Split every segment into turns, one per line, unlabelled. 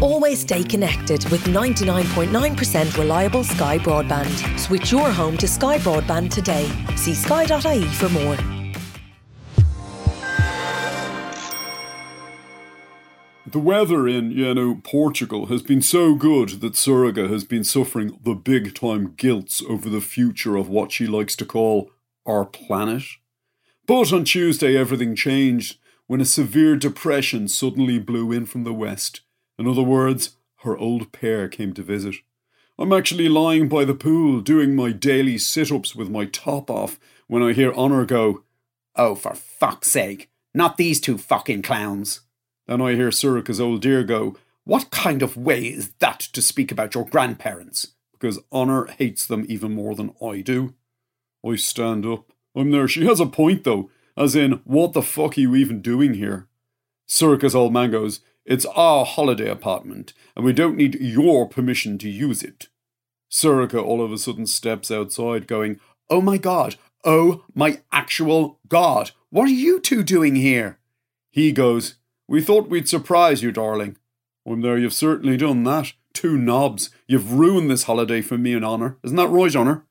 Always stay connected with 99.9% reliable Sky Broadband. Switch your home to Sky Broadband today. See sky.ie for more.
The weather in, you know, Portugal has been so good that Sorcha has been suffering the big time guilts over the future of what she likes to call our planet. But on Tuesday, everything changed when a severe depression suddenly blew in from the west. In other words, her old pair came to visit. I'm actually lying by the pool doing my daily sit ups with my top off when I hear Honor go,
Oh, for fuck's sake, not these two fucking clowns.
Then I hear Sorcha's old dear go,
What kind of way is that to speak about your grandparents?
Because Honor hates them even more than I do. I stand up. I'm there. She has a point though, as in, what the fuck are you even doing here? Sorcha's old man goes, It's our holiday apartment, and we don't need your permission to use it. Sorcha all of a sudden steps outside, going,
Oh my god, oh my actual god, what are you two doing here?
He goes, We thought we'd surprise you, darling. I'm there, you've certainly done that. Two knobs. You've ruined this holiday for me and Honor. Isn't that right, Honor?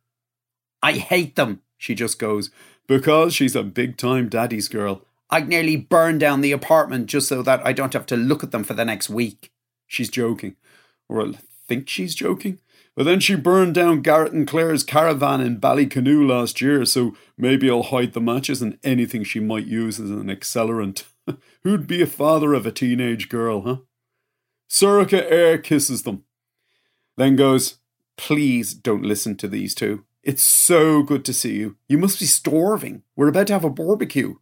I hate them, she just goes,
because she's a big time daddy's girl.
I'd nearly burn down the apartment just so that I don't have to look at them for the next week.
She's joking. Or I think she's joking. But then she burned down Garrett and Claire's caravan in Ballycanoe last year, so maybe I'll hide the matches and anything she might use as an accelerant. Who'd be a father of a teenage girl, huh? Sorcha air kisses them. Then goes, Please don't listen to these two. It's so good to see you. You must be starving. We're about to have a barbecue.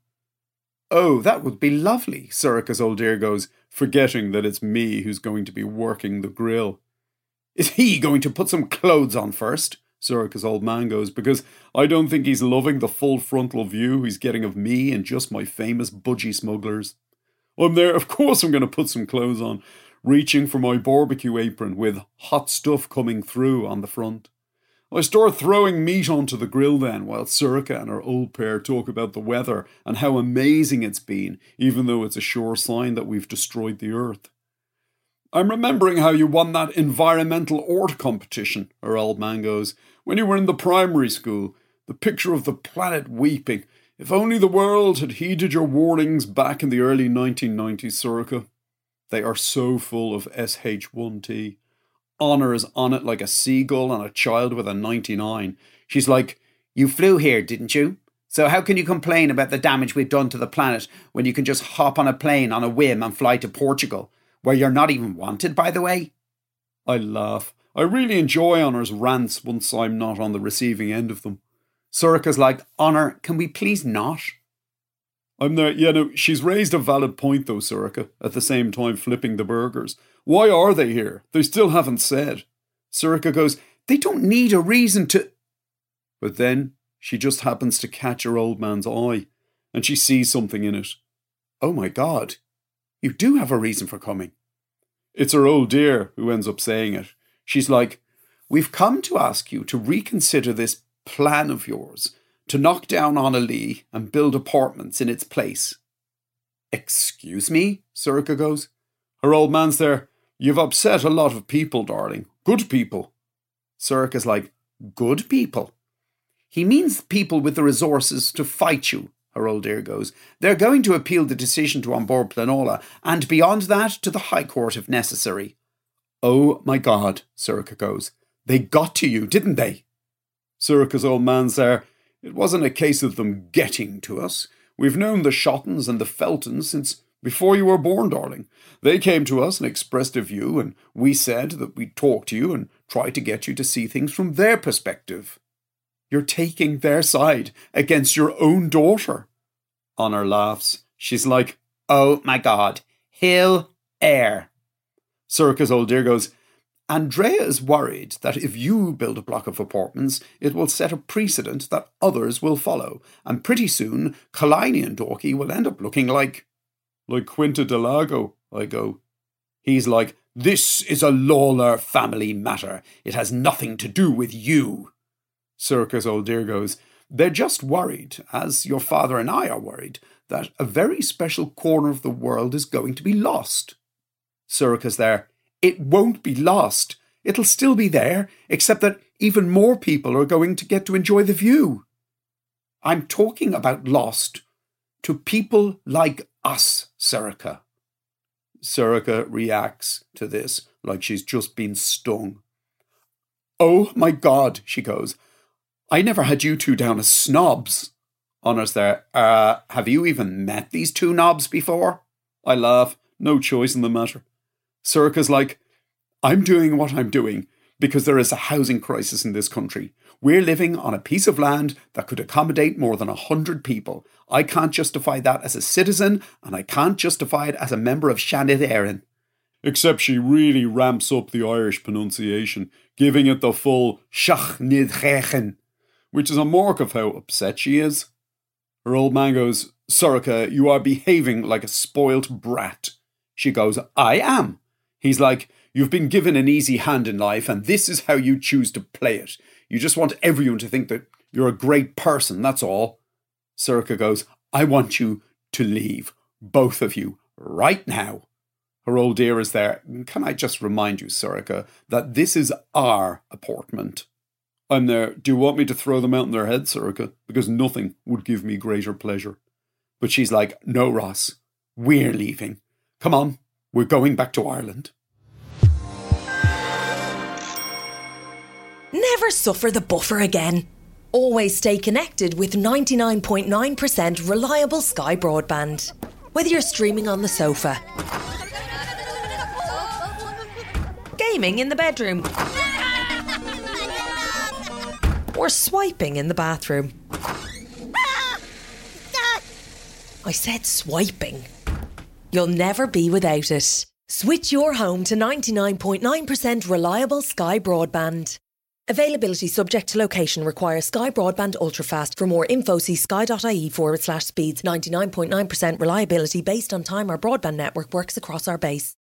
Oh, that would be lovely, Sorcha's old dear goes, forgetting that it's me who's going to be working the grill. Is he going to put some clothes on first? Sorcha's old man goes, because I don't think he's loving the full frontal view he's getting of me and just my famous budgie smugglers. I'm there, of course I'm going to put some clothes on, reaching for my barbecue apron with hot stuff coming through on the front. I start throwing meat onto the grill then, while Sorcha and her old pair talk about the weather and how amazing it's been, even though it's a sure sign that we've destroyed the earth. I'm remembering how you won that environmental art competition, her old man goes, when you were in the primary school. The picture of the planet weeping. If only the world had heeded your warnings back in the early 1990s, Sorcha. They are so full of SH1T. Honor is on it like a seagull on a child with a 99. She's like,
You flew here, didn't you? So how can you complain about the damage we've done to the planet when you can just hop on a plane on a whim and fly to Portugal, where you're not even wanted, by the way?
I laugh. I really enjoy Honor's rants once I'm not on the receiving end of them.
Sorcha's like, Honor, can we please not?
I'm there. Yeah, no, she's raised a valid point though, Sorcha, at the same time flipping the burgers. Why are they here? They still haven't said.
Sorcha goes, They don't need a reason to.
But then she just happens to catch her old man's eye, and she sees something in it.
Oh my god, you do have a reason for coming.
It's her old dear who ends up saying it.
She's like, We've come to ask you to reconsider this plan of yours to knock down Honalee and build apartments in its place.
Excuse me? Sorcha goes. Her old man's there. You've upset a lot of people, darling. Good people.
Sorcha's like, Good people? He means people with the resources to fight you, her old dear goes. They're going to appeal the decision to An Bord Pleanála, and beyond that to the High Court if necessary.
Oh my God, Sorcha goes. They got to you, didn't they? Sorcha's old man's there. It wasn't a case of them getting to us. We've known the Shottons and the Feltons since before you were born, darling. They came to us and expressed a view, and we said that we'd talk to you and try to get you to see things from their perspective. You're taking their side against your own daughter.
Honor laughs. She's like, Oh my God, Hill Air.
Sorcha's old dear goes, Andrea is worried that if you build a block of apartments, it will set a precedent that others will follow, and pretty soon Killiney and Dalkey will end up looking like. Like Quinta do Lago, I go. He's like, This is a Lalor family matter. It has nothing to do with you. Sorcha's old dear goes, They're just worried, as your father and I are worried, that a very special corner of the world is going to be lost. Sorcha's there. It won't be lost. It'll still be there, except that even more people are going to get to enjoy the view. I'm talking about lost to people like us, Sorcha. Sorcha reacts to this like she's just been stung. Oh my God, she goes. I never had you two down as snobs. Honor's there. Uh, have you even met these two knobs before? I laugh. No choice in the matter. Sorcha's like, I'm doing what I'm doing because there is a housing crisis in this country. We're living on a piece of land that could accommodate more than a hundred people. I can't justify that as a citizen, and I can't justify it as a member of Seanad Éireann. Except she really ramps up the Irish pronunciation, giving it the full Shach Nid which is a mark of how upset she is. Her old man goes, Sorcha, you are behaving like a spoilt brat. She goes, I am. He's like, You've been given an easy hand in life, and this is how you choose to play it. You just want everyone to think that you're a great person, that's all. Sorcha goes, I want you to leave, both of you, right now. Her old dear is there. Can I just remind you, Sorcha, that this is our apartment? I'm there. Do you want me to throw them out in their heads, Sorcha? Because nothing would give me greater pleasure. But she's like, No, Ross, we're leaving. Come on, we're going back to Ireland.
Never suffer the buffer again. Always stay connected with 99.9% reliable Sky broadband. Whether you're streaming on the sofa, gaming in the bedroom, or swiping in the bathroom. Ah, I said swiping. You'll never be without it. Switch your home to 99.9% reliable Sky broadband. Availability subject to location requires Sky Broadband Ultrafast. For more info, see sky.ie forward slash speeds. 99.9% reliability based on time our broadband network works across our base.